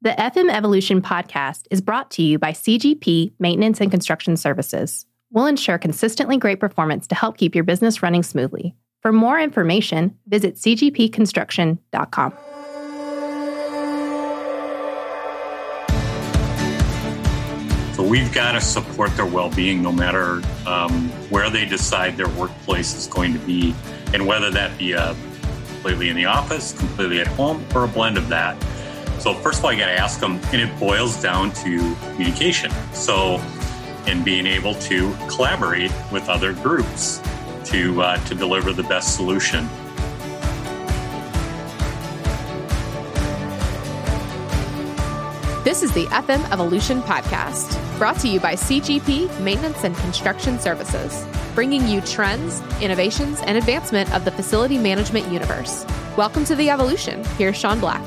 The FM Evolution podcast is brought to you by CGP Maintenance and Construction Services. We'll ensure consistently great performance to help keep your business running smoothly. For more information, visit cgpconstruction.com. So we've got to support their well-being no matter um, where they decide their workplace is going to be, and whether that be uh, completely in the office, completely at home, or a blend of that. So first of all, you got to ask them, and it boils down to communication. So, and being able to collaborate with other groups to uh, to deliver the best solution. This is the FM Evolution Podcast, brought to you by CGP Maintenance and Construction Services, bringing you trends, innovations, and advancement of the facility management universe. Welcome to the Evolution. Here's Sean Black.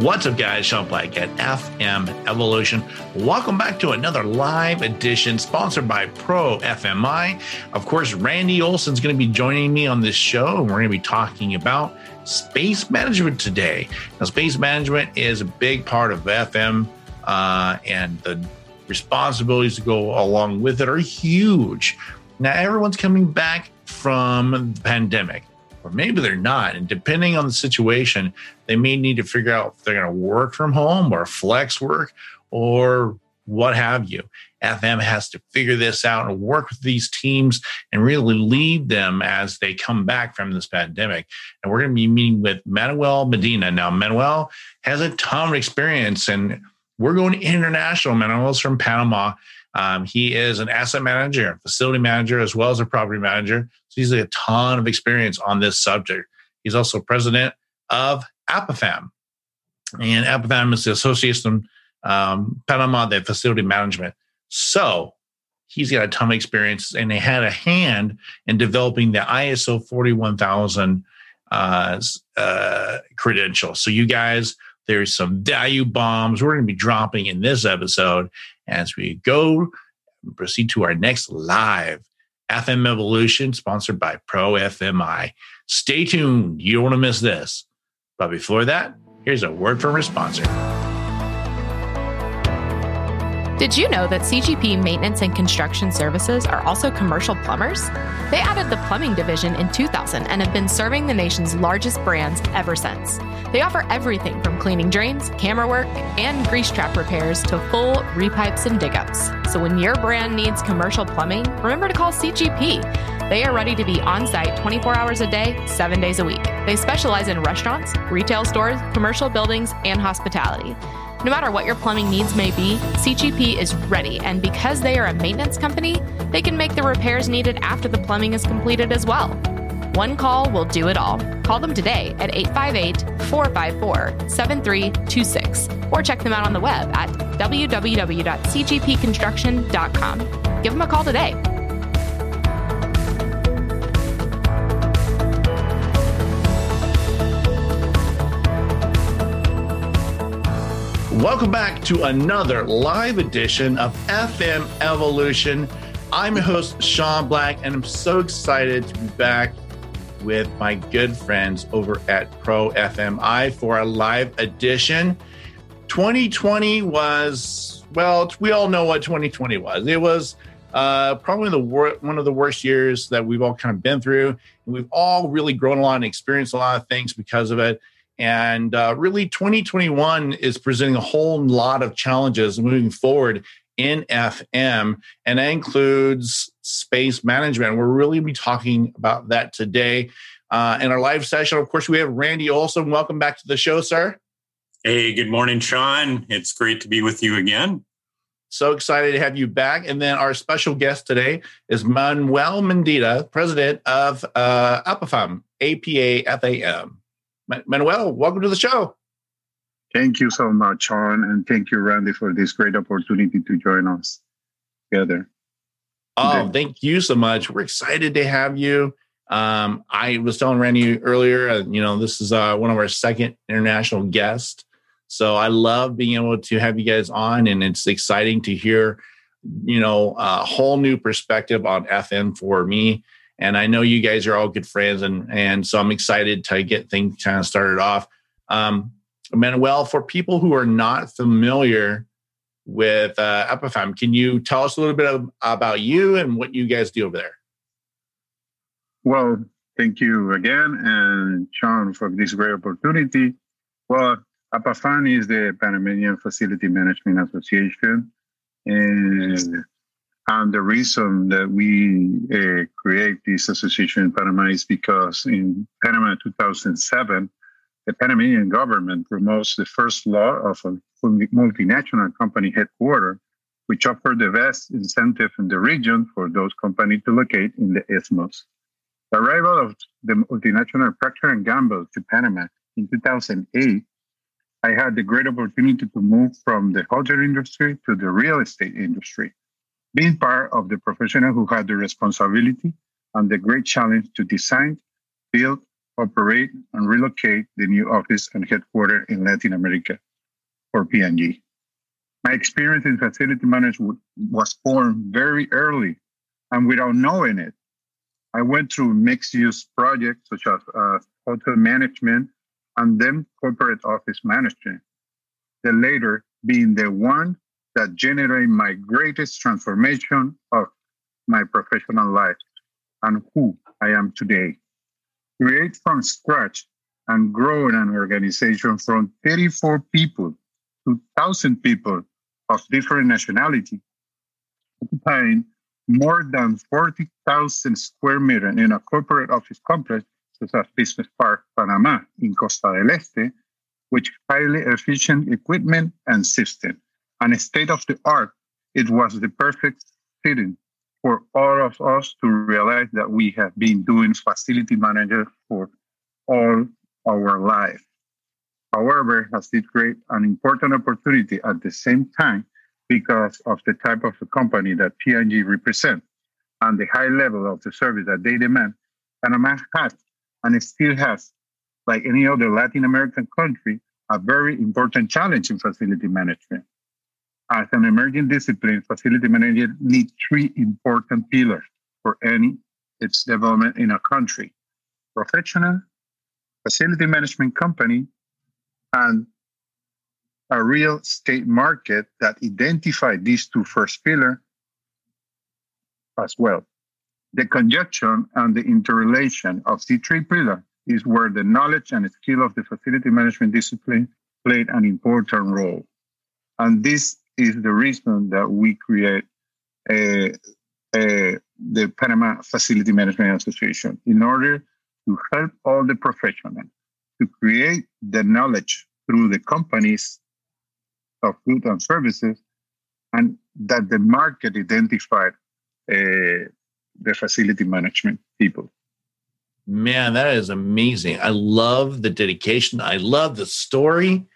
What's up, guys? Sean Black at FM Evolution. Welcome back to another live edition sponsored by Pro FMI. Of course, Randy Olson's going to be joining me on this show, and we're going to be talking about space management today. Now, space management is a big part of FM, uh, and the responsibilities to go along with it are huge. Now, everyone's coming back from the pandemic or maybe they're not. And depending on the situation, they may need to figure out if they're going to work from home or flex work or what have you. FM has to figure this out and work with these teams and really lead them as they come back from this pandemic. And we're going to be meeting with Manuel Medina. Now, Manuel has a ton of experience and we're going international. Manuel's from Panama. Um, he is an asset manager, facility manager, as well as a property manager. So he's a ton of experience on this subject. He's also president of APAFAM. And APAFAM is the Association um, Panama de Facility Management. So he's got a ton of experience and they had a hand in developing the ISO 41000 uh, uh, credentials. So you guys, there's some value bombs we're going to be dropping in this episode as we go proceed to our next live FM Evolution, sponsored by Pro FMI. Stay tuned. You don't want to miss this. But before that, here's a word from our sponsor. Did you know that CGP Maintenance and Construction Services are also commercial plumbers? They added the plumbing division in 2000 and have been serving the nation's largest brands ever since. They offer everything from cleaning drains, camera work, and grease trap repairs to full repipes and dig ups. So when your brand needs commercial plumbing, remember to call CGP. They are ready to be on site 24 hours a day, seven days a week. They specialize in restaurants, retail stores, commercial buildings, and hospitality. No matter what your plumbing needs may be, CGP is ready, and because they are a maintenance company, they can make the repairs needed after the plumbing is completed as well. One call will do it all. Call them today at 858 454 7326 or check them out on the web at www.cgpconstruction.com. Give them a call today. Welcome back to another live edition of FM Evolution. I'm your host, Sean Black, and I'm so excited to be back with my good friends over at Pro FMI for a live edition. 2020 was, well, we all know what 2020 was. It was uh, probably the wor- one of the worst years that we've all kind of been through. And we've all really grown a lot and experienced a lot of things because of it. And uh, really, 2021 is presenting a whole lot of challenges moving forward in FM, and that includes space management. We're really be talking about that today uh, in our live session. Of course, we have Randy Olson. Welcome back to the show, sir. Hey, good morning, Sean. It's great to be with you again. So excited to have you back. And then our special guest today is Manuel Mendita, president of uh, APAFAM, APA Manuel, welcome to the show. Thank you so much, Sean, and thank you, Randy, for this great opportunity to join us together. Oh, today. thank you so much. We're excited to have you. Um, I was telling Randy earlier, uh, you know, this is uh, one of our second international guests. So I love being able to have you guys on, and it's exciting to hear, you know, a whole new perspective on FM for me and I know you guys are all good friends, and and so I'm excited to get things kind of started off. Um, Manuel, for people who are not familiar with uh, APAFAM, can you tell us a little bit of, about you and what you guys do over there? Well, thank you again, and Sean, for this great opportunity. Well, APAFAM is the Panamanian Facility Management Association. And, and the reason that we uh, create this association in Panama is because in Panama 2007, the Panamanian government promotes the first law of a multinational company headquarters, which offered the best incentive in the region for those companies to locate in the Isthmus. The arrival of the multinational Procter & Gamble to Panama in 2008 I had the great opportunity to move from the hotel industry to the real estate industry, being part of the professional who had the responsibility and the great challenge to design, build, operate, and relocate the new office and headquarters in Latin America for P&G. My experience in facility management was born very early and without knowing it. I went through mixed use projects such as uh, hotel management and then corporate office management. The later being the one that generate my greatest transformation of my professional life and who I am today. Create from scratch and grow an organization from 34 people to 1,000 people of different nationality, occupying more than 40,000 square meters in a corporate office complex such as Business Park Panama in Costa del Este, which highly efficient equipment and system. And state of the art, it was the perfect fitting for all of us to realize that we have been doing facility manager for all our life. However, has it create an important opportunity at the same time because of the type of the company that P&G represents and the high level of the service that they demand. Panama has and still has, like any other Latin American country, a very important challenge in facility management. As an emerging discipline, facility management needs three important pillars for any its development in a country: professional, facility management company, and a real estate market that identify these two first pillars as well. The conjunction and the interrelation of the three pillars is where the knowledge and skill of the facility management discipline played an important role. And this is the reason that we create a, a, the Panama Facility Management Association in order to help all the professionals to create the knowledge through the companies of goods and services and that the market identified uh, the facility management people. Man, that is amazing. I love the dedication. I love the story.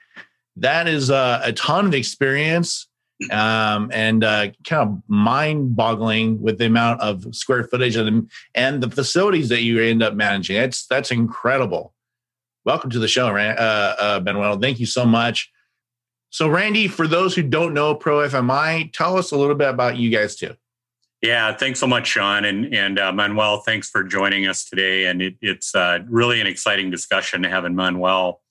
That is uh, a ton of experience um, and uh, kind of mind boggling with the amount of square footage and, and the facilities that you end up managing. That's, that's incredible. Welcome to the show, uh, uh, Manuel. Thank you so much. So, Randy, for those who don't know Pro FMI, tell us a little bit about you guys too. Yeah, thanks so much, Sean. And, and uh, Manuel, thanks for joining us today. And it, it's uh, really an exciting discussion having Manuel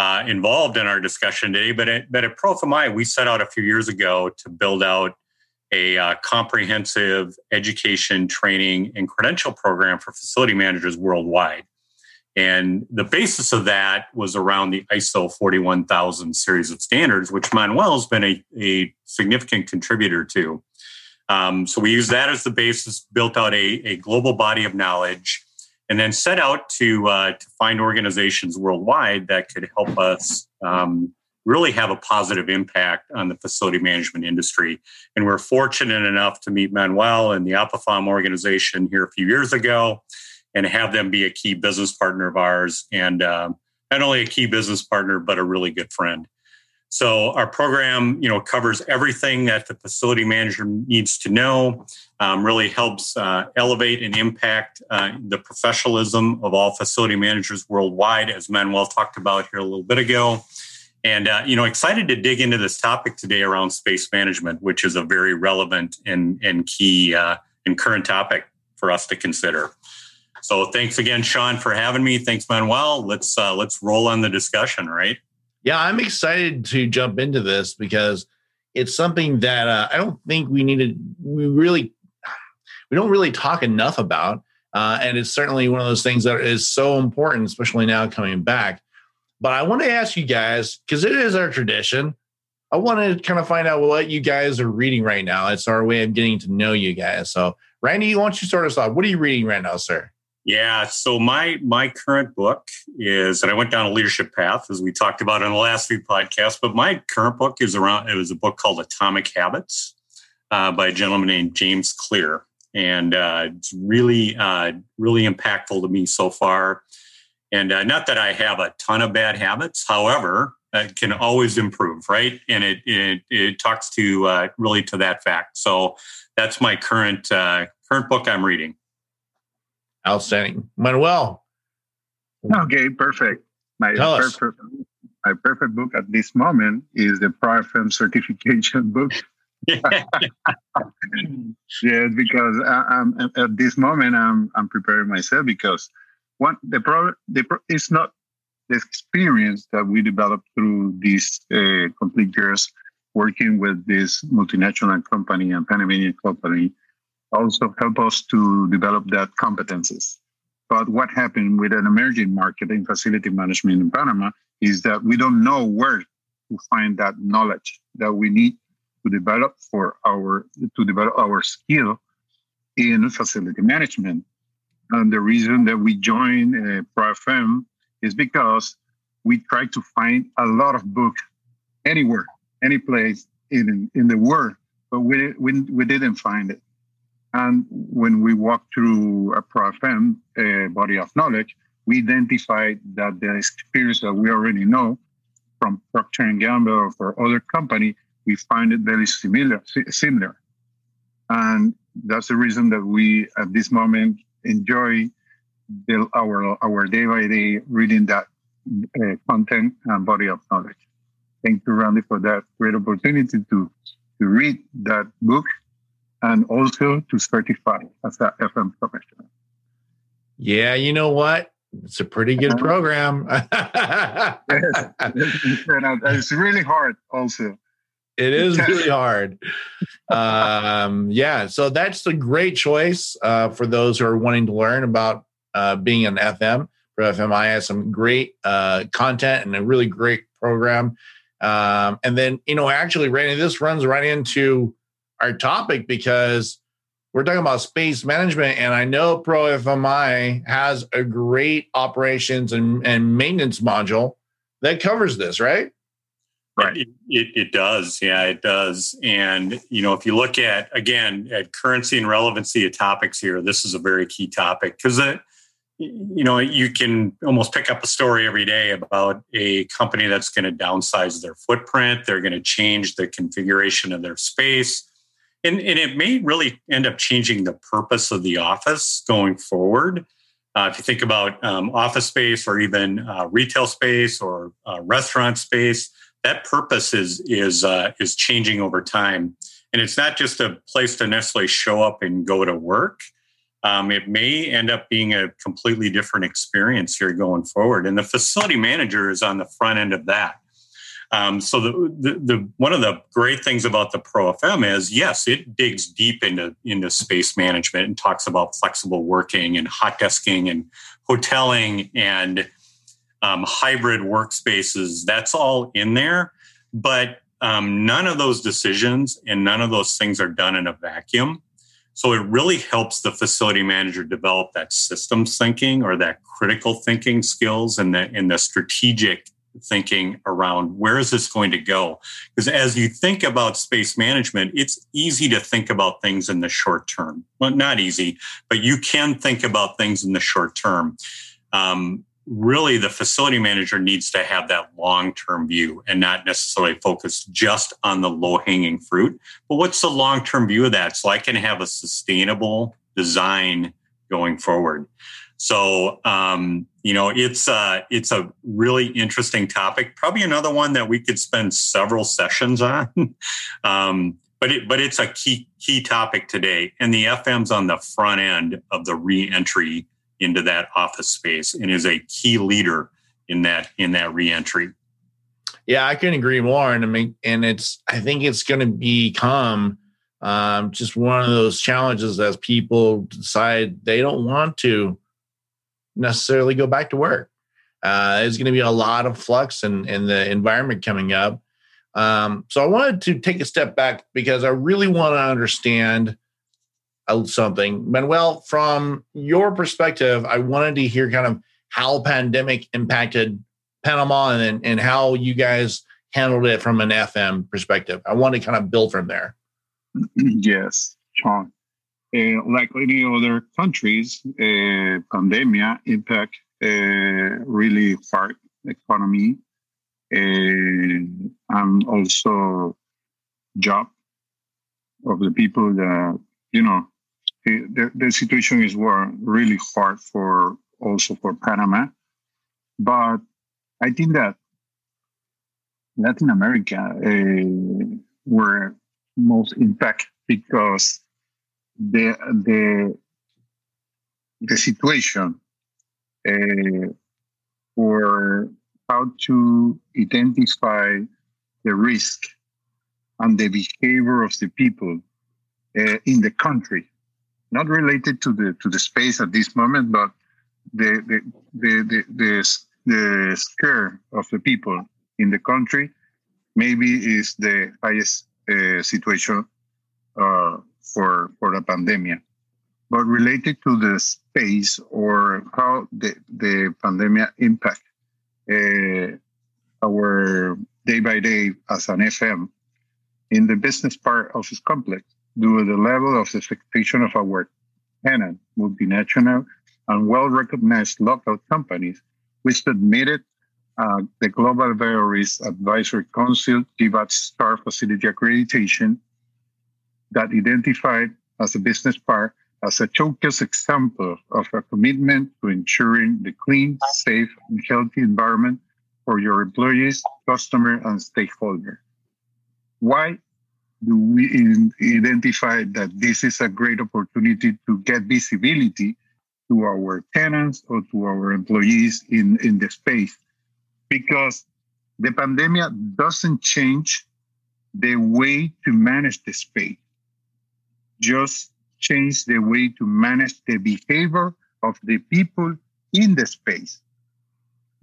uh, involved in our discussion today. But at, but at ProFMI, we set out a few years ago to build out a uh, comprehensive education, training, and credential program for facility managers worldwide. And the basis of that was around the ISO 41000 series of standards, which Manuel has been a, a significant contributor to. Um, so we use that as the basis, built out a, a global body of knowledge, and then set out to uh, to find organizations worldwide that could help us um, really have a positive impact on the facility management industry. And we're fortunate enough to meet Manuel and the APAFAM organization here a few years ago, and have them be a key business partner of ours, and uh, not only a key business partner but a really good friend. So our program, you know, covers everything that the facility manager needs to know. Um, really helps uh, elevate and impact uh, the professionalism of all facility managers worldwide, as Manuel talked about here a little bit ago. And uh, you know, excited to dig into this topic today around space management, which is a very relevant and and key uh, and current topic for us to consider. So thanks again, Sean, for having me. Thanks, Manuel. Let's uh, let's roll on the discussion, right? Yeah, I'm excited to jump into this because it's something that uh, I don't think we need to. We really, we don't really talk enough about, uh, and it's certainly one of those things that is so important, especially now coming back. But I want to ask you guys because it is our tradition. I want to kind of find out what you guys are reading right now. It's our way of getting to know you guys. So, Randy, why don't you start us off? What are you reading right now, sir? Yeah, so my my current book is, and I went down a leadership path as we talked about in the last few podcasts. But my current book is around. It was a book called Atomic Habits uh, by a gentleman named James Clear, and uh, it's really uh, really impactful to me so far. And uh, not that I have a ton of bad habits, however, it can always improve, right? And it it, it talks to uh, really to that fact. So that's my current uh, current book I'm reading. Outstanding, Manuel. Okay, perfect. My Tell perfect, us. my perfect book at this moment is the ProFM certification book. yes, because I, at this moment I'm I'm preparing myself because one the problem the pro, it's not the experience that we developed through these uh, complete years working with this multinational company and Panamanian company also help us to develop that competencies. But what happened with an emerging market in facility management in Panama is that we don't know where to find that knowledge that we need to develop for our to develop our skill in facility management. And the reason that we joined uh, ProFM is because we try to find a lot of books anywhere, any place in in the world, but we we, we didn't find it. And when we walk through a ProFM body of knowledge, we identify that the experience that we already know from Procter and Gamble or for other company, we find it very similar. Similar, and that's the reason that we at this moment enjoy the, our our day by day reading that uh, content and body of knowledge. Thank you, Randy, for that great opportunity to to read that book and also to certify as a FM professional. Yeah, you know what? It's a pretty good uh-huh. program. yes. It's really hard also. It is really hard. Um, yeah, so that's a great choice uh, for those who are wanting to learn about uh, being an FM. Pro FMI has some great uh, content and a really great program. Um, and then, you know, actually, Randy, this runs right into our topic because we're talking about space management. And I know Pro FMI has a great operations and, and maintenance module that covers this, right? Right. It, it, it, does. Yeah, it does. And, you know, if you look at, again, at currency and relevancy of topics here, this is a very key topic because, you know, you can almost pick up a story every day about a company that's going to downsize their footprint. They're going to change the configuration of their space and, and it may really end up changing the purpose of the office going forward. Uh, if you think about um, office space or even uh, retail space or uh, restaurant space, that purpose is is uh, is changing over time, and it's not just a place to necessarily show up and go to work. Um, it may end up being a completely different experience here going forward, and the facility manager is on the front end of that. Um, so the, the, the, one of the great things about the Pro FM is yes, it digs deep into into space management and talks about flexible working and hot desking and hoteling and um, hybrid workspaces. That's all in there, but um, none of those decisions and none of those things are done in a vacuum. So it really helps the facility manager develop that systems thinking or that critical thinking skills and the and the strategic thinking around where is this going to go? Because as you think about space management it's easy to think about things in the short term. Well not easy but you can think about things in the short term. Um, really the facility manager needs to have that long term view and not necessarily focus just on the low hanging fruit. But what's the long term view of that? So i can have a sustainable design going forward so um, you know, it's uh, it's a really interesting topic. Probably another one that we could spend several sessions on. um, but it but it's a key key topic today, and the FM's on the front end of the reentry into that office space and is a key leader in that in that reentry. Yeah, I couldn't agree more. And I mean, and it's I think it's going to become um, just one of those challenges as people decide they don't want to necessarily go back to work. Uh, there's going to be a lot of flux in, in the environment coming up. Um, so I wanted to take a step back because I really want to understand something. Manuel, from your perspective, I wanted to hear kind of how pandemic impacted Panama and, and how you guys handled it from an FM perspective. I want to kind of build from there. Yes, Sean. Uh, like any other countries, uh, pandemia impact uh, really hard economy and also job of the people that you know the, the situation is really hard for also for Panama, but I think that Latin America were most impact because the the the situation uh, for how to identify the risk and the behavior of the people uh, in the country, not related to the to the space at this moment, but the the the the, the, the scare of the people in the country maybe is the highest uh, situation uh, for for the pandemic. But related to the space or how the, the pandemic impact uh, our day by day as an FM in the business part of this complex due to the level of the expectation of our tenant, multinational and well recognized local companies, which submitted uh, the Global Risk Advisory Council GBAC Star Facility Accreditation that identified as a business park as a showcase example of a commitment to ensuring the clean, safe, and healthy environment for your employees, customer, and stakeholder. Why do we identify that this is a great opportunity to get visibility to our tenants or to our employees in, in the space because the pandemic doesn't change the way to manage the space, just change the way to manage the behavior of the people in the space.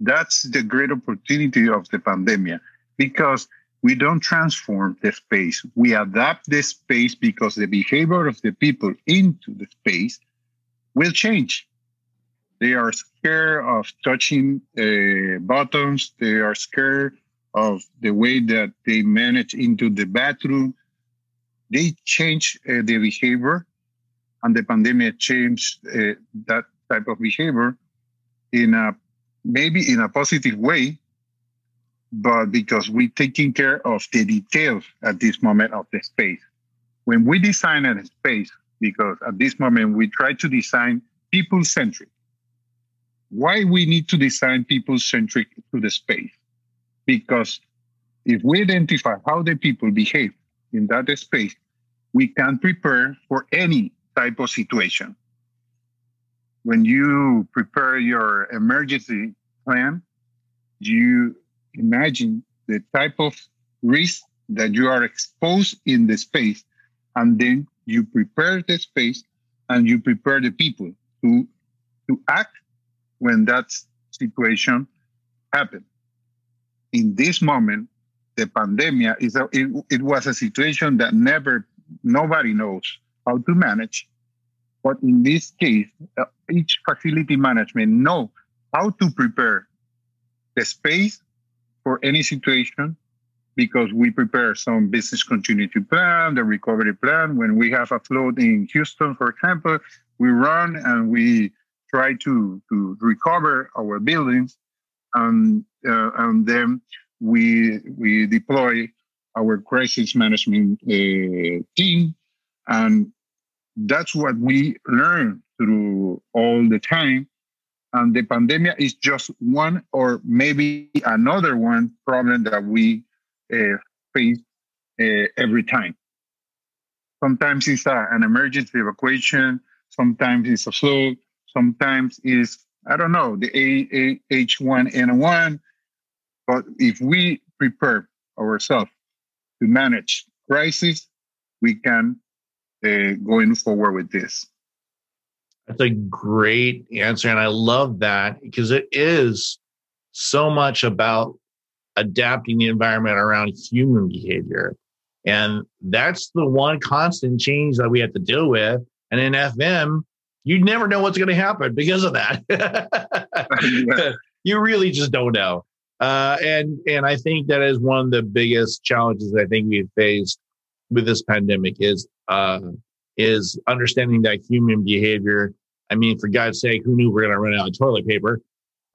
That's the great opportunity of the pandemic because we don't transform the space. We adapt the space because the behavior of the people into the space will change. They are scared of touching uh, buttons. They are scared of the way that they manage into the bathroom. They change uh, their behavior, and the pandemic changed uh, that type of behavior in a maybe in a positive way, but because we're taking care of the details at this moment of the space. When we design a space, because at this moment we try to design people centric why we need to design people centric to the space. Because if we identify how the people behave in that space, we can prepare for any type of situation. When you prepare your emergency plan, you imagine the type of risk that you are exposed in the space, and then you prepare the space and you prepare the people to, to act when that situation happened. In this moment, the pandemic is a, it, it was a situation that never nobody knows how to manage. But in this case, uh, each facility management know how to prepare the space for any situation because we prepare some business continuity plan, the recovery plan. When we have a flood in Houston, for example, we run and we try to, to recover our buildings, and, uh, and then we, we deploy our crisis management uh, team. And that's what we learn through all the time. And the pandemic is just one or maybe another one problem that we uh, face uh, every time. Sometimes it's an emergency evacuation, sometimes it's a flood, sometimes it's I don't know the A, A, H1N1. But if we prepare ourselves to manage crisis, we can uh, going forward with this. That's a great answer, and I love that because it is so much about adapting the environment around human behavior. And that's the one constant change that we have to deal with. And in FM, you never know what's going to happen because of that. you really just don't know. Uh, and and I think that is one of the biggest challenges I think we've faced with this pandemic is uh, is understanding that human behavior. I mean, for God's sake, who knew we are going to run out of toilet paper?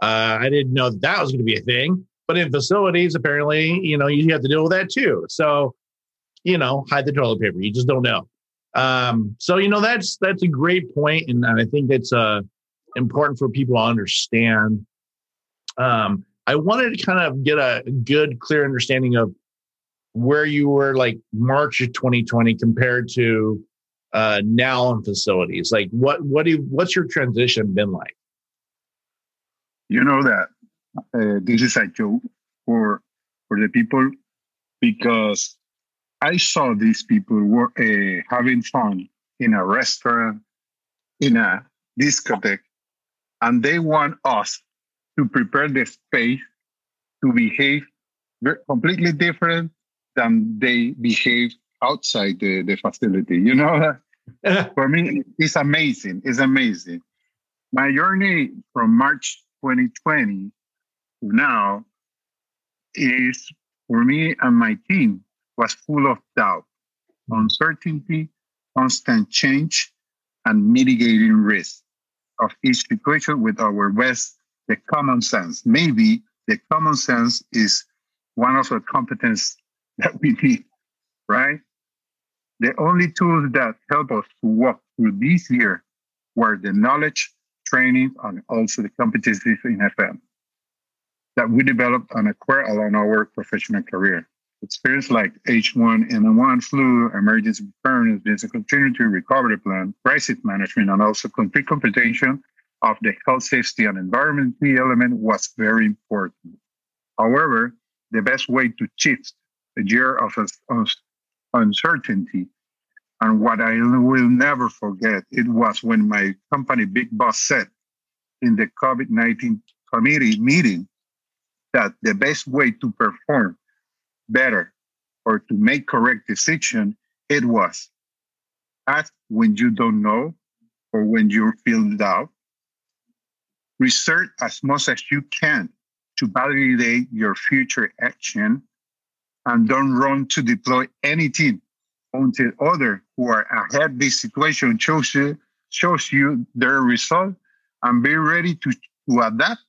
Uh, I didn't know that, that was going to be a thing. But in facilities, apparently, you know, you have to deal with that too. So, you know, hide the toilet paper. You just don't know. Um, so, you know, that's that's a great point, and I think it's uh, important for people to understand. Um, I wanted to kind of get a good, clear understanding of where you were like March of 2020 compared to uh, now in facilities. Like, what what do what's your transition been like? You know that uh, this is a joke for for the people because I saw these people were uh, having fun in a restaurant, in a discotheque, and they want us to prepare the space to behave completely different than they behave outside the, the facility. You know, for me, it's amazing. It's amazing. My journey from March 2020 to now is for me and my team was full of doubt, uncertainty, constant change, and mitigating risk of each situation with our best, the common sense. Maybe the common sense is one of the competence that we need, right? The only tools that help us to walk through this year were the knowledge, training, and also the competencies in FM that we developed and acquired along our professional career. Experience like H1N1 flu, emergency preparedness, business continuity recovery plan, crisis management, and also complete comprehension of the health, safety, and environment element was very important. However, the best way to shift a year of, uncertainty and what I will never forget, it was when my company Big Boss said in the COVID 19 committee meeting that the best way to perform better or to make correct decision, it was ask when you don't know or when you feel doubt. Research as much as you can to validate your future action and don't run to deploy anything until others who are ahead this situation shows you, shows you their result and be ready to, to adapt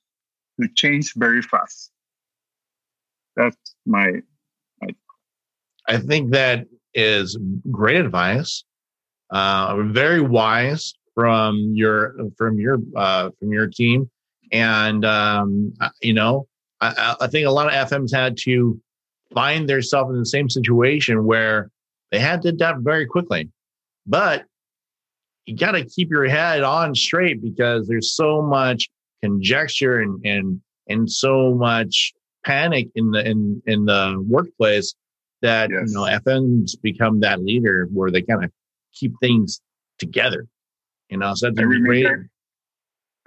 to change very fast that's my, my I think that is great advice. Uh, very wise from your from your uh, from your team, and um, you know, I, I think a lot of FMs had to find themselves in the same situation where they had to adapt very quickly, but you got to keep your head on straight because there's so much conjecture and and and so much panic in the in in the workplace that yes. you know FM's become that leader where they kind of keep things together. You know, so that's I remember.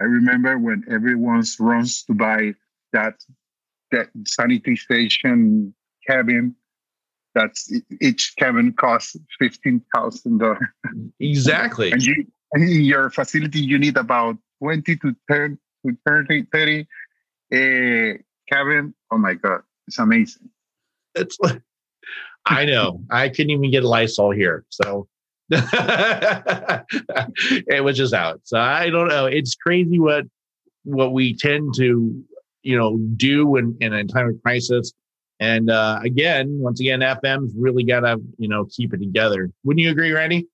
I remember when everyone runs to buy that that sanitation cabin. That's each cabin costs fifteen thousand dollars. Exactly. and you in your facility you need about twenty to 10 to 30, 30 uh, cabin Oh my god, it's amazing. It's like I know. I couldn't even get Lysol here. So it was just out. So I don't know. It's crazy what what we tend to, you know, do in, in a time of crisis. And uh, again, once again, FM's really got to, you know, keep it together. Wouldn't you agree, Randy?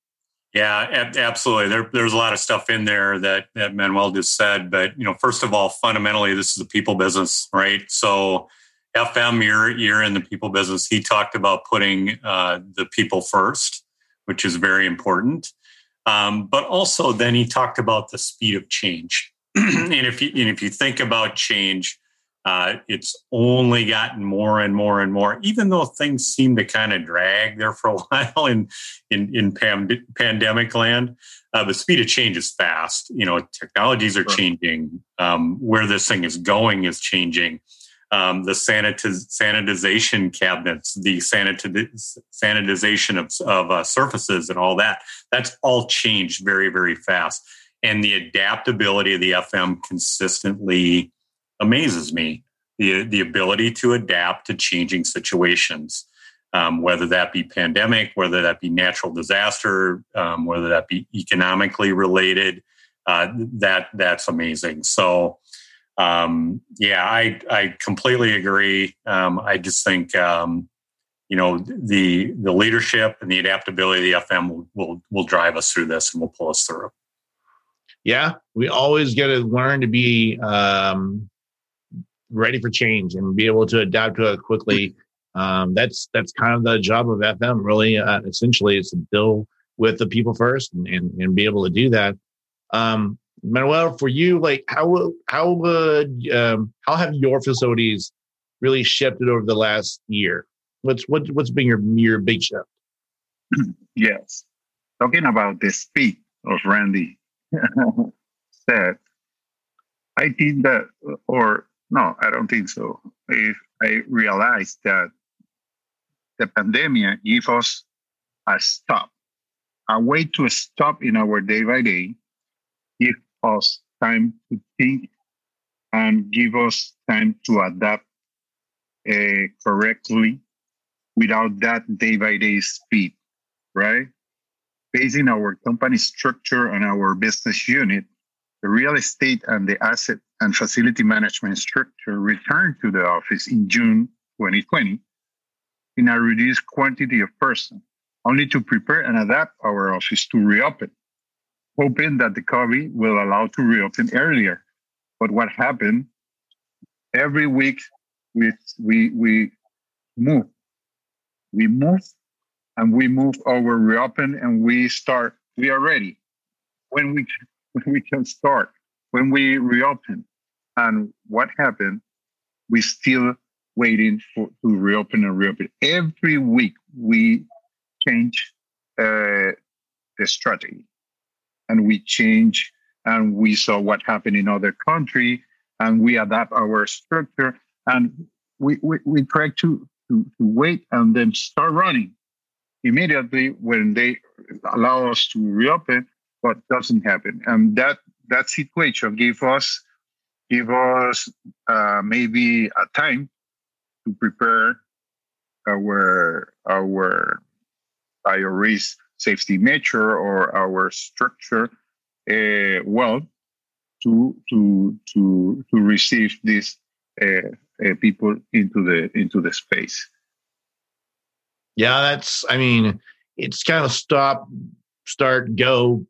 Yeah, absolutely. There, there's a lot of stuff in there that, that Manuel just said. But, you know, first of all, fundamentally, this is a people business, right? So, FM, you're, you're in the people business. He talked about putting uh, the people first, which is very important. Um, but also, then he talked about the speed of change. and if you and if you think about change, uh, it's only gotten more and more and more. Even though things seem to kind of drag there for a while in in in pand- pandemic land, uh, the speed of change is fast. You know, technologies are changing. Um, where this thing is going is changing um, the sanitiz- sanitization cabinets, the sanitiz- sanitization of, of uh, surfaces, and all that. That's all changed very, very fast. And the adaptability of the FM consistently amazes me. The, the ability to adapt to changing situations, um, whether that be pandemic, whether that be natural disaster, um, whether that be economically related, uh, that that's amazing. So, um, yeah, I I completely agree. Um, I just think um, you know the the leadership and the adaptability of the FM will, will will drive us through this and will pull us through. Yeah, we always got to learn to be um, ready for change and be able to adapt to it quickly. Um, that's that's kind of the job of FM. Really, uh, essentially, is to deal with the people first and, and, and be able to do that. Um, Manuel, for you, like how how would um, how have your facilities really shifted over the last year? What's what, what's been your your big shift? Yes, talking about the speed of Randy said, I think that, or no, I don't think so. If I realized that the pandemic gave us a stop, a way to stop in our day by day, give us time to think and give us time to adapt uh, correctly without that day by day speed, right? Basing our company structure on our business unit, the real estate and the asset and facility management structure returned to the office in June 2020 in a reduced quantity of persons, only to prepare and adapt our office to reopen hoping that the COVID will allow to reopen earlier. But what happened? Every week we we we move, we move, and we move over reopen, and we start. We are ready when we when we can start when we reopen. And what happened? We still waiting for to reopen and reopen. Every week we change uh, the strategy and we change and we saw what happened in other country and we adapt our structure and we, we, we try to, to, to wait and then start running immediately when they allow us to reopen but doesn't happen. And that that situation give us give us uh, maybe a time to prepare our our biorisk safety measure or our structure uh, well to to to to receive these uh, uh, people into the into the space. Yeah, that's. I mean, it's kind of stop, start, go,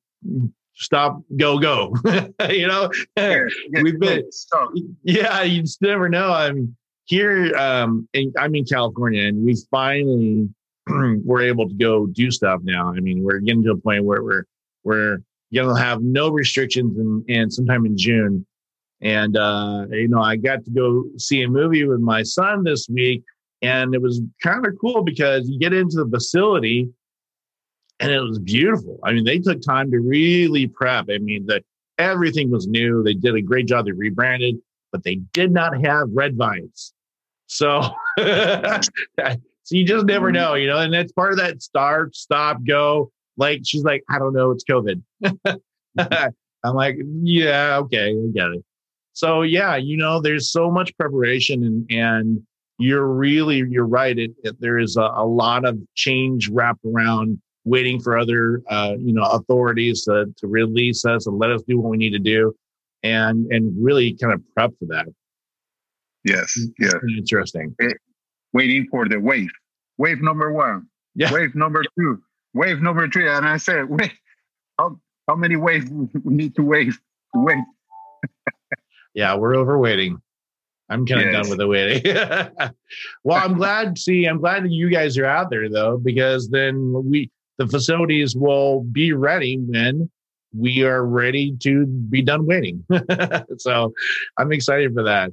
stop, go, go. you know, yeah, yeah, we've been. Stop. Yeah, you just never know. I mean, here, um, in, I'm in California, and we finally we're able to go do stuff now. I mean, we're getting to a point where we're we're gonna have no restrictions and and sometime in June. And uh, you know, I got to go see a movie with my son this week, and it was kind of cool because you get into the facility and it was beautiful. I mean, they took time to really prep. I mean, that everything was new. They did a great job. They rebranded, but they did not have red vines. So So you just never mm-hmm. know, you know, and that's part of that start, stop, go. Like she's like, I don't know, it's COVID. I'm like, yeah, okay, I get it. So yeah, you know, there's so much preparation and and you're really you're right. It, it there is a, a, lot of change wrapped around waiting for other uh, you know authorities to, to release us and let us do what we need to do and and really kind of prep for that. Yes, yeah. Interesting. It, waiting for the wave. Wave number one. Yeah. Wave number two. Wave number three. And I said, wait, how, how many waves we need to wave to wait? yeah, we're over waiting. I'm kind of yes. done with the waiting. well, I'm glad. See, I'm glad that you guys are out there though, because then we the facilities will be ready when we are ready to be done waiting. so I'm excited for that.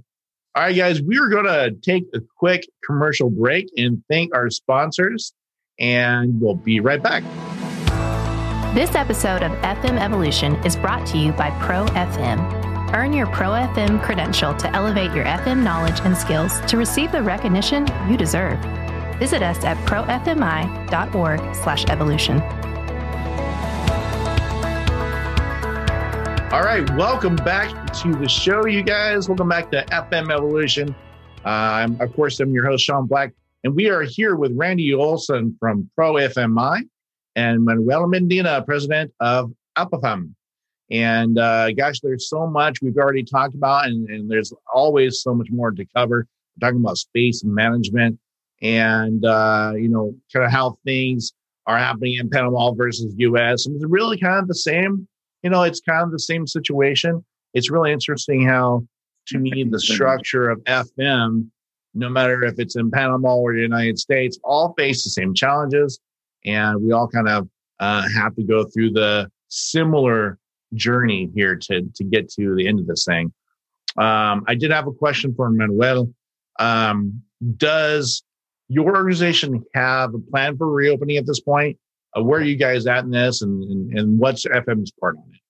All right, guys, we are going to take a quick commercial break and thank our sponsors, and we'll be right back. This episode of FM Evolution is brought to you by Pro FM. Earn your Pro FM credential to elevate your FM knowledge and skills to receive the recognition you deserve. Visit us at profmi.org/evolution. All right, welcome back to the show, you guys. Welcome back to FM Evolution. Uh, I'm, of course, I'm your host, Sean Black, and we are here with Randy Olson from Pro FMI and Manuel Mendina, president of APAFAM. And uh, gosh, there's so much we've already talked about, and, and, there's always so much more to cover. We're talking about space management and, uh, you know, kind of how things are happening in Panama versus US. And it's really kind of the same, you know, it's kind of the same situation. It's really interesting how, to me, the structure of FM, no matter if it's in Panama or the United States, all face the same challenges and we all kind of uh, have to go through the similar journey here to to get to the end of this thing. Um, I did have a question for Manuel. Um, does your organization have a plan for reopening at this point? Uh, where are you guys at in this, and, and, and what's FM's part on it?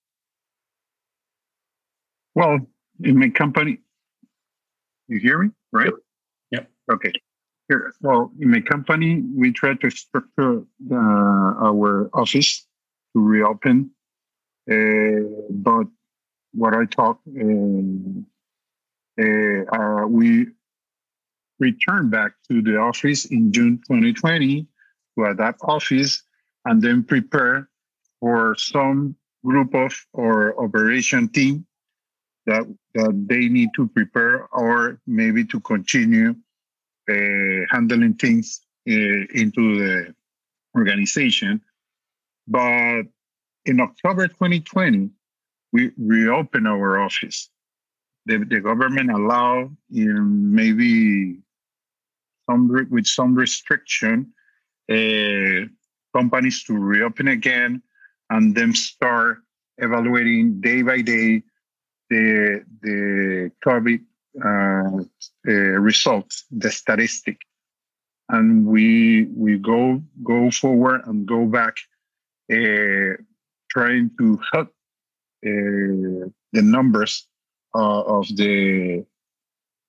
Well, in my company, you hear me, right? Yep. yep. Okay. Here, well, in my company, we try to structure uh, our office to reopen. Uh, but what I talk, uh, uh, we returned back to the office in June 2020 to adapt office and then prepare for some group of or operation team that that they need to prepare or maybe to continue uh, handling things uh, into the organization. But in October 2020, we reopened our office. The, the government allowed in maybe some with some restriction uh, companies to reopen again and then start evaluating day by day the the COVID uh, uh, results, the statistic, and we we go go forward and go back, uh, trying to help uh, the numbers uh, of the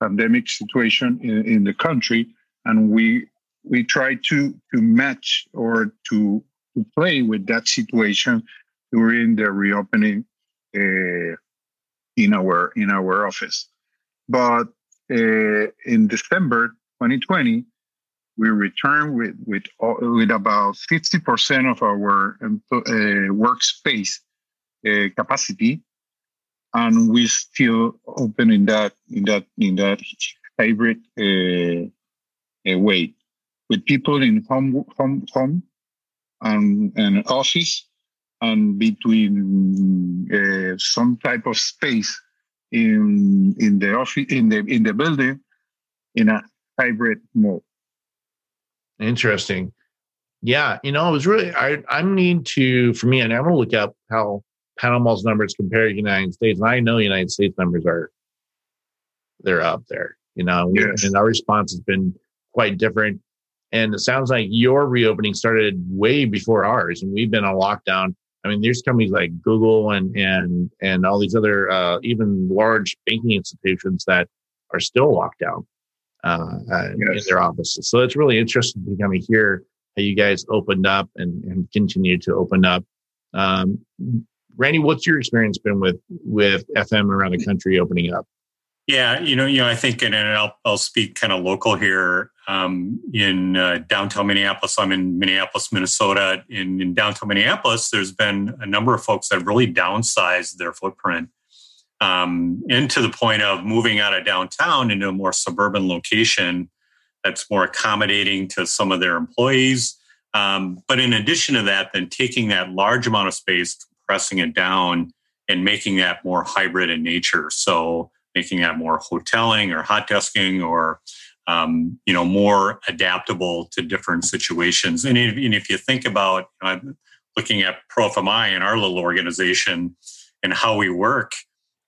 pandemic situation in, in the country, and we we try to to match or to to play with that situation during the reopening uh, in our in our office. But uh, in December 2020, we returned with with with about 50% of our uh, workspace uh, capacity, and we still open in that in that in that hybrid uh, uh, way with people in home home home and and office and between uh, some type of space in in the office in the in the building in a hybrid mode. Interesting. Yeah, you know, it was really I I need to for me, and I'm gonna look up how Panama's numbers compare to the United States. And I know United States numbers are they're up there, you know, yes. and our response has been quite different. And it sounds like your reopening started way before ours, and we've been on lockdown I mean, there's companies like Google and and and all these other uh, even large banking institutions that are still locked down uh, uh, yes. in their offices. So it's really interesting to kind of hear how you guys opened up and, and continue to open up. Um, Randy, what's your experience been with with FM around the country opening up? Yeah, you know, you know, I think, and I'll I'll speak kind of local here um, in uh, downtown Minneapolis. I'm in Minneapolis, Minnesota. In, in downtown Minneapolis, there's been a number of folks that have really downsized their footprint, um, and to the point of moving out of downtown into a more suburban location that's more accommodating to some of their employees. Um, but in addition to that, then taking that large amount of space, compressing it down, and making that more hybrid in nature. So making that more hoteling or hot desking or um, you know, more adaptable to different situations. And if, and if you think about uh, looking at ProFMI and our little organization and how we work,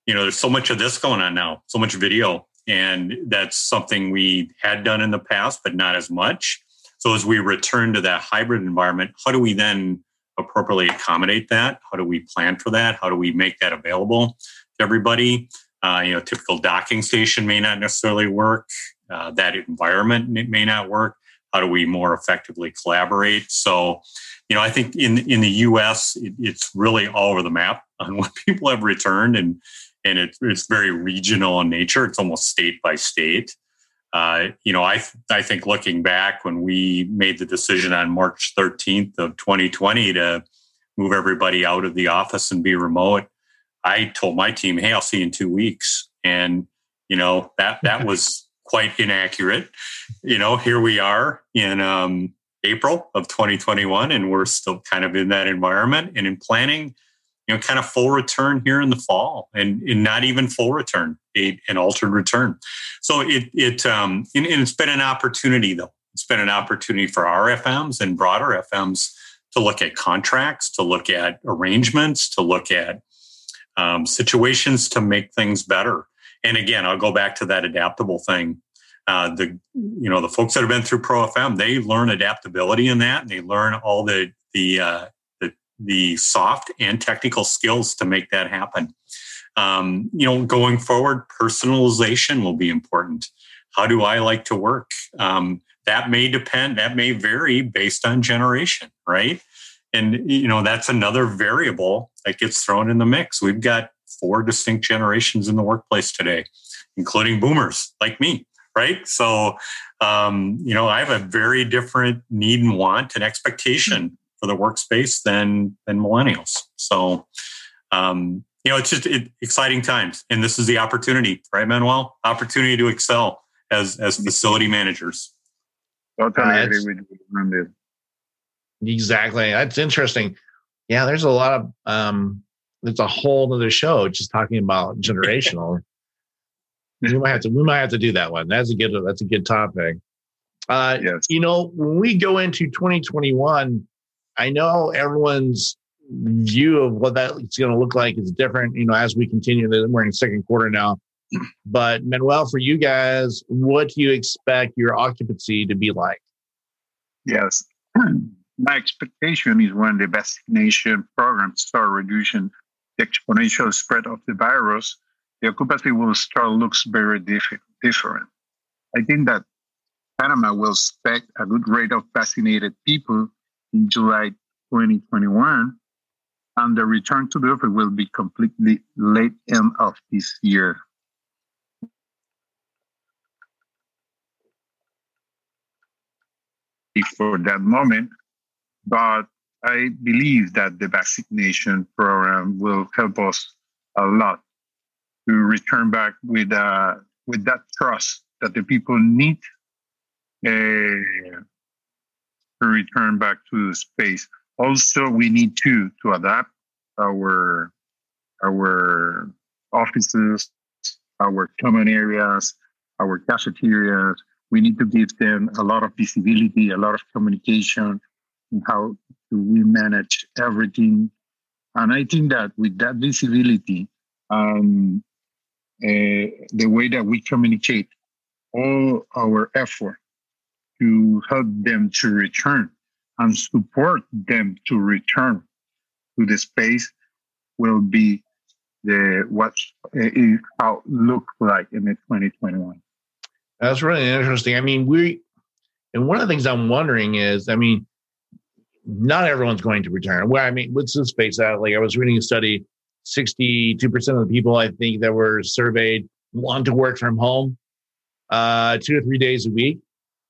you know, there's so much of this going on now, so much video. And that's something we had done in the past, but not as much. So as we return to that hybrid environment, how do we then appropriately accommodate that? How do we plan for that? How do we make that available to everybody? Uh, you know, typical docking station may not necessarily work. Uh, that environment may not work. How do we more effectively collaborate? So, you know, I think in in the U.S. It, it's really all over the map on what people have returned, and and it, it's very regional in nature. It's almost state by state. Uh, you know, I I think looking back when we made the decision on March 13th of 2020 to move everybody out of the office and be remote, I told my team, "Hey, I'll see you in two weeks," and you know that that was quite inaccurate. You know, here we are in um, April of 2021, and we're still kind of in that environment and in planning. You know, kind of full return here in the fall, and, and not even full return, a, an altered return. So it it um, and, and it's been an opportunity though. It's been an opportunity for our FMs and broader FMs to look at contracts, to look at arrangements, to look at um, situations to make things better. And again, I'll go back to that adaptable thing. Uh, the you know the folks that have been through Pro FM, they learn adaptability in that, and they learn all the the uh, the, the soft and technical skills to make that happen. Um, you know, going forward, personalization will be important. How do I like to work? Um, that may depend. That may vary based on generation, right? And you know, that's another variable that gets thrown in the mix. We've got four distinct generations in the workplace today, including boomers like me, right? So, um, you know, I have a very different need and want and expectation for the workspace than than millennials. So, um, you know, it's just it, exciting times, and this is the opportunity, right, Manuel? Opportunity to excel as as facility managers. Totally uh, agree with you. Exactly. That's interesting. Yeah, there's a lot of um there's a whole other show just talking about generational. we might have to we might have to do that one. That's a good that's a good topic. Uh yes. you know, when we go into 2021, I know everyone's view of what that's going to look like is different, you know, as we continue we're in second quarter now. But Manuel, for you guys, what do you expect your occupancy to be like? Yes my expectation is when the vaccination programs start reducing the exponential spread of the virus, the occupancy will start looks very diff- different. I think that Panama will expect a good rate of vaccinated people in July 2021, and the return to the office will be completely late end of this year. For that moment, but I believe that the vaccination program will help us a lot to return back with uh, with that trust that the people need uh, to return back to space. Also, we need to to adapt our our offices, our common areas, our cafeterias. We need to give them a lot of visibility, a lot of communication, how do we manage everything. And I think that with that visibility, and uh, the way that we communicate all our effort to help them to return and support them to return to the space will be the what uh, how look like in the 2021 that's really interesting i mean we and one of the things i'm wondering is i mean not everyone's going to return. Well, I mean, let's just space out. Like I was reading a study, 62% of the people I think that were surveyed want to work from home uh, two or three days a week.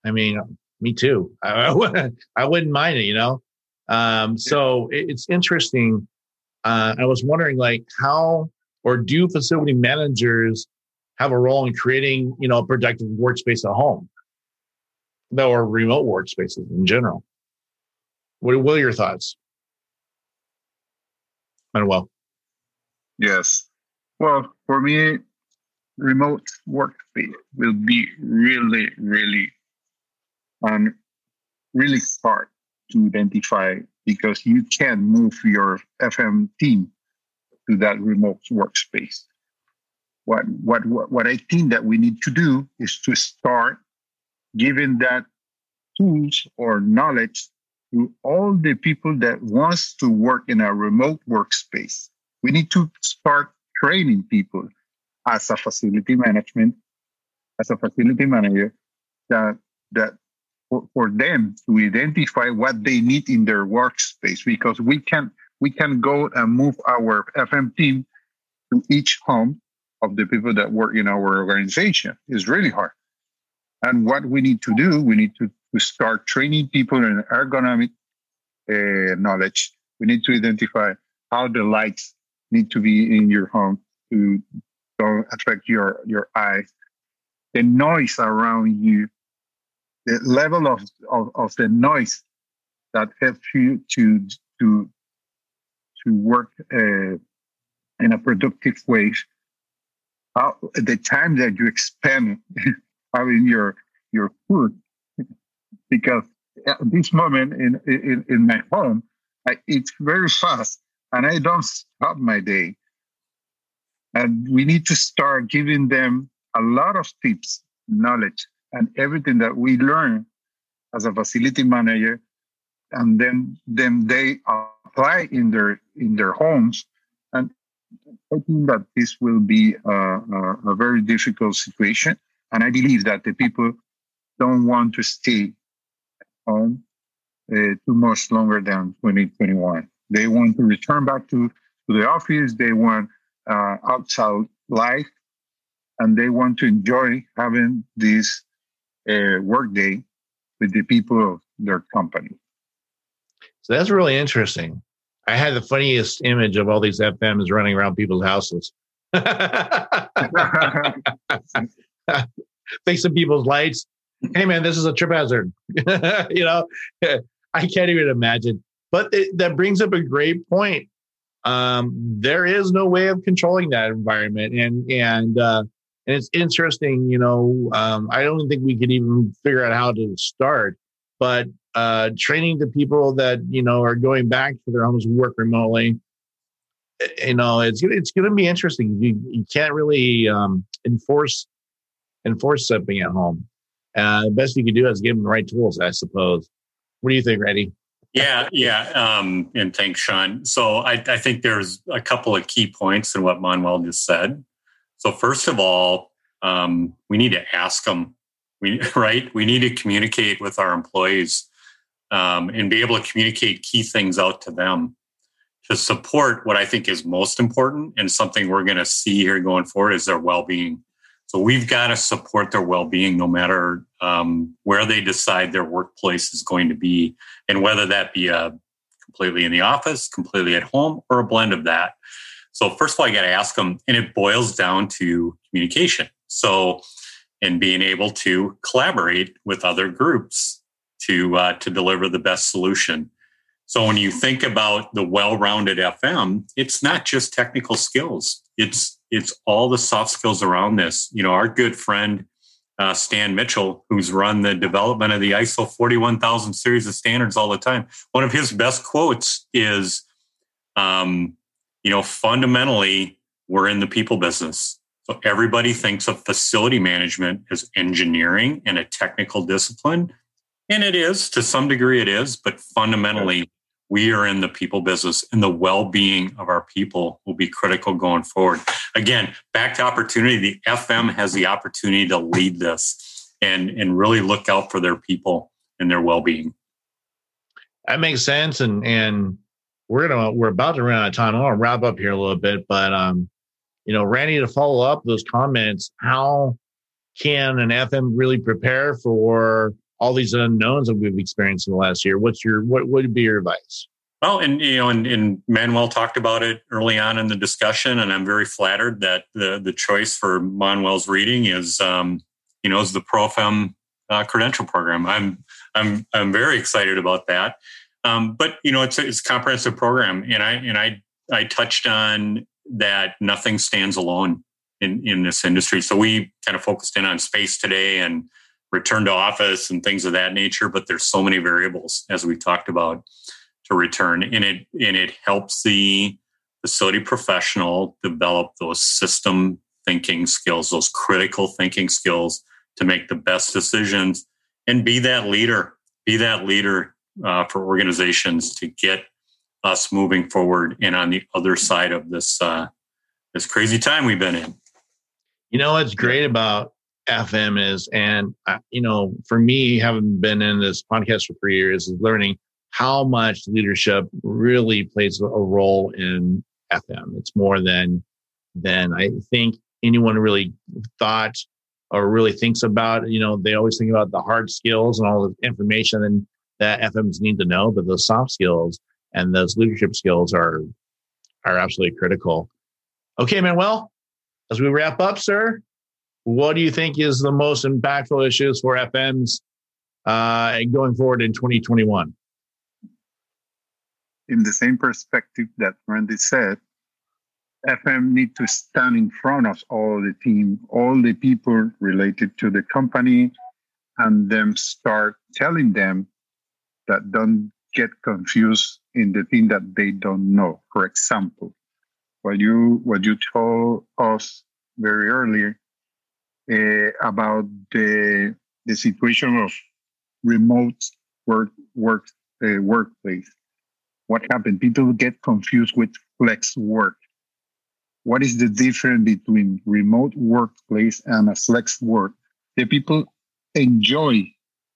I mean, me too. I, I wouldn't mind it, you know? Um, so it, it's interesting. Uh, I was wondering like how or do facility managers have a role in creating, you know, a productive workspace at home? Though, Or remote workspaces in general. What, what are your thoughts? Manuel. Yes. Well, for me, remote workspace will be really, really, um, really hard to identify because you can move your FM team to that remote workspace. What, what, what, what I think that we need to do is to start giving that tools or knowledge to all the people that wants to work in a remote workspace. We need to start training people as a facility management, as a facility manager, that that for, for them to identify what they need in their workspace because we can we can go and move our FM team to each home of the people that work in our organization. It's really hard. And what we need to do, we need to, to start training people in ergonomic uh, knowledge. We need to identify how the lights need to be in your home to don't affect your your eyes. The noise around you, the level of, of, of the noise that helps you to to to work uh, in a productive way. How, the time that you expend having your your food, because at this moment in in, in my home, I, it's very fast, and I don't stop my day. And we need to start giving them a lot of tips, knowledge, and everything that we learn as a facility manager, and then then they apply in their in their homes. And I think that this will be a, a, a very difficult situation. And I believe that the people don't want to stay home uh, too much longer than 2021. They want to return back to, to the office. They want uh, outside life, and they want to enjoy having this uh, workday with the people of their company. So that's really interesting. I had the funniest image of all these FMs running around people's houses. Fixing people's lights. Hey man, this is a trip hazard. you know, I can't even imagine. But it, that brings up a great point um, there is no way of controlling that environment. And and uh, and it's interesting, you know. Um, I don't think we could even figure out how to start, but uh, training the people that you know are going back to their homes work remotely. Eh, you know, it's it's going to be interesting. You you can't really um, enforce enforce something at home. Uh, the best you can do is give them the right tools, I suppose. What do you think, Randy? Yeah, yeah. Um, and thanks, Sean. So I, I, think there's a couple of key points in what Manuel just said. So first of all, um, we need to ask them. We right. We need to communicate with our employees um, and be able to communicate key things out to them to support what I think is most important and something we're going to see here going forward is their well-being. So we've got to support their well-being no matter um, where they decide their workplace is going to be, and whether that be a uh, completely in the office, completely at home, or a blend of that. So first of all, I got to ask them, and it boils down to communication. So, and being able to collaborate with other groups to uh, to deliver the best solution. So when you think about the well-rounded FM, it's not just technical skills. It's it's all the soft skills around this. You know, our good friend uh, Stan Mitchell, who's run the development of the ISO 41000 series of standards all the time. One of his best quotes is, um, you know, fundamentally, we're in the people business. So everybody thinks of facility management as engineering and a technical discipline. And it is to some degree, it is, but fundamentally, we are in the people business and the well-being of our people will be critical going forward. Again back to opportunity. The fm has the opportunity to lead this and and really look out for their people and their well-being. That makes sense and and we're gonna we're about to run out of time. I want to wrap up here a little bit but um you know randy to follow up those comments how can an fm really prepare for all these unknowns that we've experienced in the last year. What's your what would be your advice? Well, and you know, and, and, Manuel talked about it early on in the discussion, and I'm very flattered that the the choice for Manuel's reading is, um, you know, is the ProFem uh, credential program. I'm I'm I'm very excited about that. Um, but you know, it's a, it's a comprehensive program, and I and I I touched on that nothing stands alone. in, in this industry. So we kind of focused in on space today and return to office and things of that nature. But there's so many variables as we talked about to return, and it and it helps the facility professional develop those system thinking skills, those critical thinking skills to make the best decisions and be that leader, be that leader uh, for organizations to get us moving forward and on the other side of this uh, this crazy time we've been in. You know what's great about FM is, and uh, you know, for me, having been in this podcast for three years, is learning how much leadership really plays a role in FM. It's more than than I think anyone really thought or really thinks about. You know, they always think about the hard skills and all the information and that FMs need to know, but those soft skills and those leadership skills are are absolutely critical. Okay, Manuel, as we wrap up, sir, what do you think is the most impactful issues for FMs uh, going forward in 2021? In the same perspective that Randy said, FM need to stand in front of all the team, all the people related to the company, and then start telling them that don't get confused in the thing that they don't know. For example, what you what you told us very earlier uh, about the the situation of remote work work uh, workplace. What happened? People get confused with flex work. What is the difference between remote workplace and a flex work? The people enjoy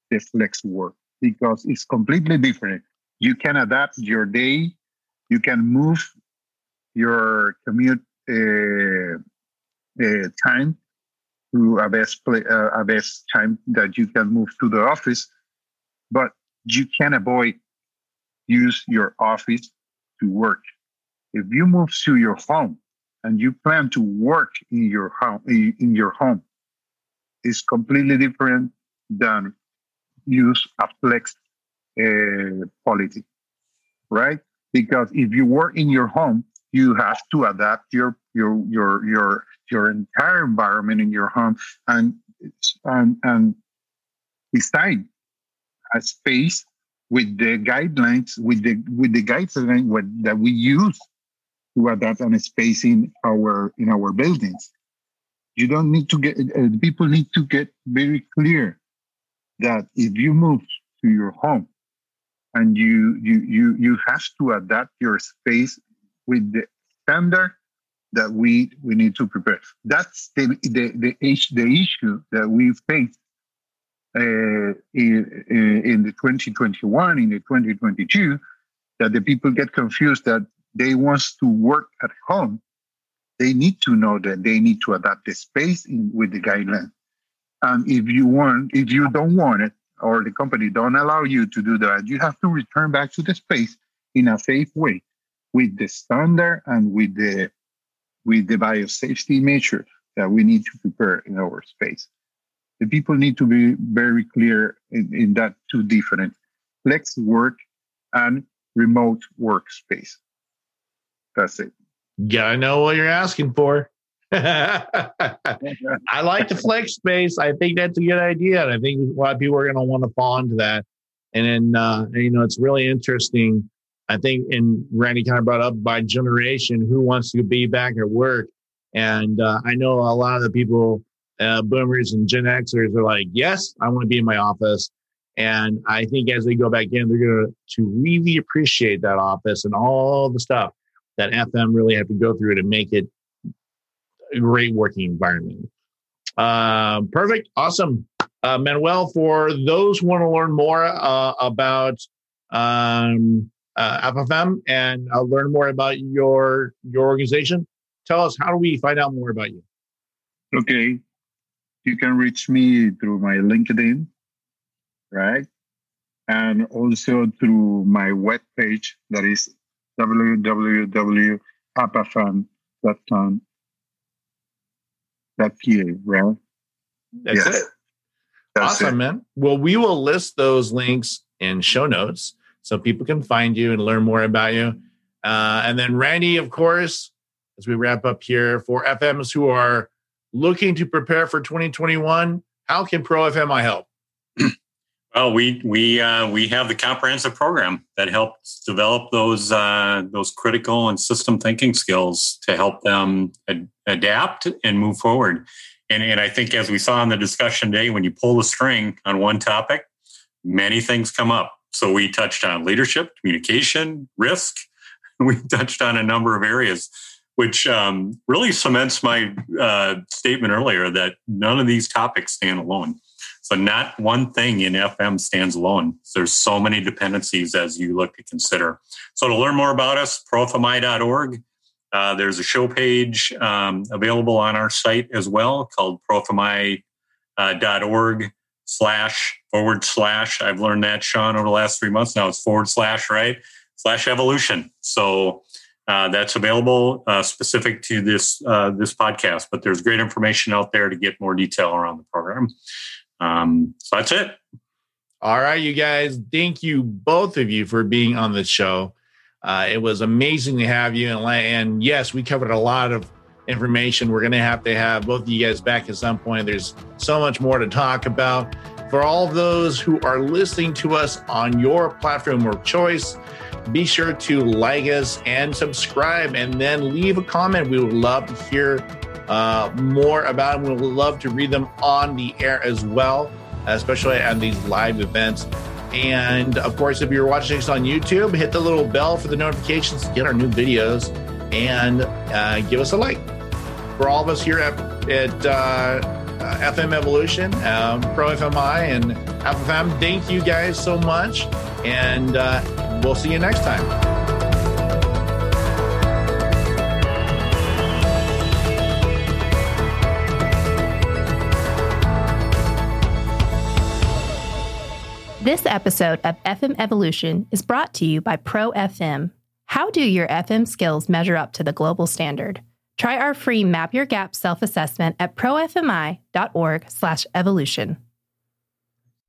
the flex work because it's completely different. You can adapt your day. You can move your commute uh, uh, time to a best play, uh, a best time that you can move to the office, but you can avoid use your office to work. If you move to your home and you plan to work in your home, in your home, is completely different than use a flex uh, policy, right? Because if you work in your home, you have to adapt your your your your your entire environment in your home and and and design a space with the guidelines with the with the guidelines that we use to adapt a space in our in our buildings. You don't need to get uh, people need to get very clear that if you move to your home and you you you you have to adapt your space with the standard that we we need to prepare. That's the the the, the issue that we face uh, in, in the 2021, in the 2022, that the people get confused that they want to work at home. They need to know that they need to adapt the space in, with the guideline. And if you want, if you don't want it, or the company don't allow you to do that, you have to return back to the space in a safe way with the standard and with the with the biosafety measure that we need to prepare in our space. The people need to be very clear in, in that two different flex work and remote workspace. That's it. Gotta know what you're asking for. I like the flex space. I think that's a good idea. And I think a lot of people are going to want to fall into that. And then, uh, you know, it's really interesting I think, and Randy kind of brought up by generation, who wants to be back at work? And uh, I know a lot of the people, uh, boomers and Gen Xers, are like, yes, I want to be in my office. And I think as they go back in, they're going to really appreciate that office and all the stuff that FM really have to go through to make it a great working environment. Uh, perfect. Awesome. Uh, Manuel, for those who want to learn more uh, about um, uh, FFM and uh, learn more about your your organization. Tell us how do we find out more about you? Okay, you can reach me through my LinkedIn, right, and also through my webpage that is www.apafam.com. That PA, right? That's yes. it. That's awesome, it. man. Well, we will list those links in show notes so people can find you and learn more about you. Uh, and then Randy, of course, as we wrap up here for FMs who are looking to prepare for 2021? How can Pro FMI help? Well, we we uh, we have the comprehensive program that helps develop those uh, those critical and system thinking skills to help them ad- adapt and move forward. And, and I think as we saw in the discussion today, when you pull the string on one topic, many things come up. So we touched on leadership, communication, risk. We touched on a number of areas, which um, really cements my uh, statement earlier that none of these topics stand alone. So not one thing in FM stands alone. There's so many dependencies as you look to consider. So to learn more about us, profmi.org. Uh, there's a show page um, available on our site as well called profmi.org slash forward slash. I've learned that, Sean, over the last three months. Now it's forward slash, right? Slash evolution. So uh, that's available uh, specific to this uh, this podcast. But there's great information out there to get more detail around the program. Um, so that's it. All right, you guys. Thank you both of you for being on the show. Uh, it was amazing to have you. And, and yes, we covered a lot of information. We're going to have to have both of you guys back at some point. There's so much more to talk about. For all those who are listening to us on your platform of choice, be sure to like us and subscribe and then leave a comment. We would love to hear uh, more about them. We would love to read them on the air as well, especially at these live events. And of course, if you're watching us on YouTube, hit the little bell for the notifications to get our new videos and uh, give us a like for all of us here at, at uh, uh FM Evolution, um, Pro FMI, and FFM. Thank you guys so much, and uh, we'll see you next time. This episode of FM Evolution is brought to you by Pro FM. How do your FM skills measure up to the global standard? Try our free Map Your Gap self-assessment at profmi.org/evolution.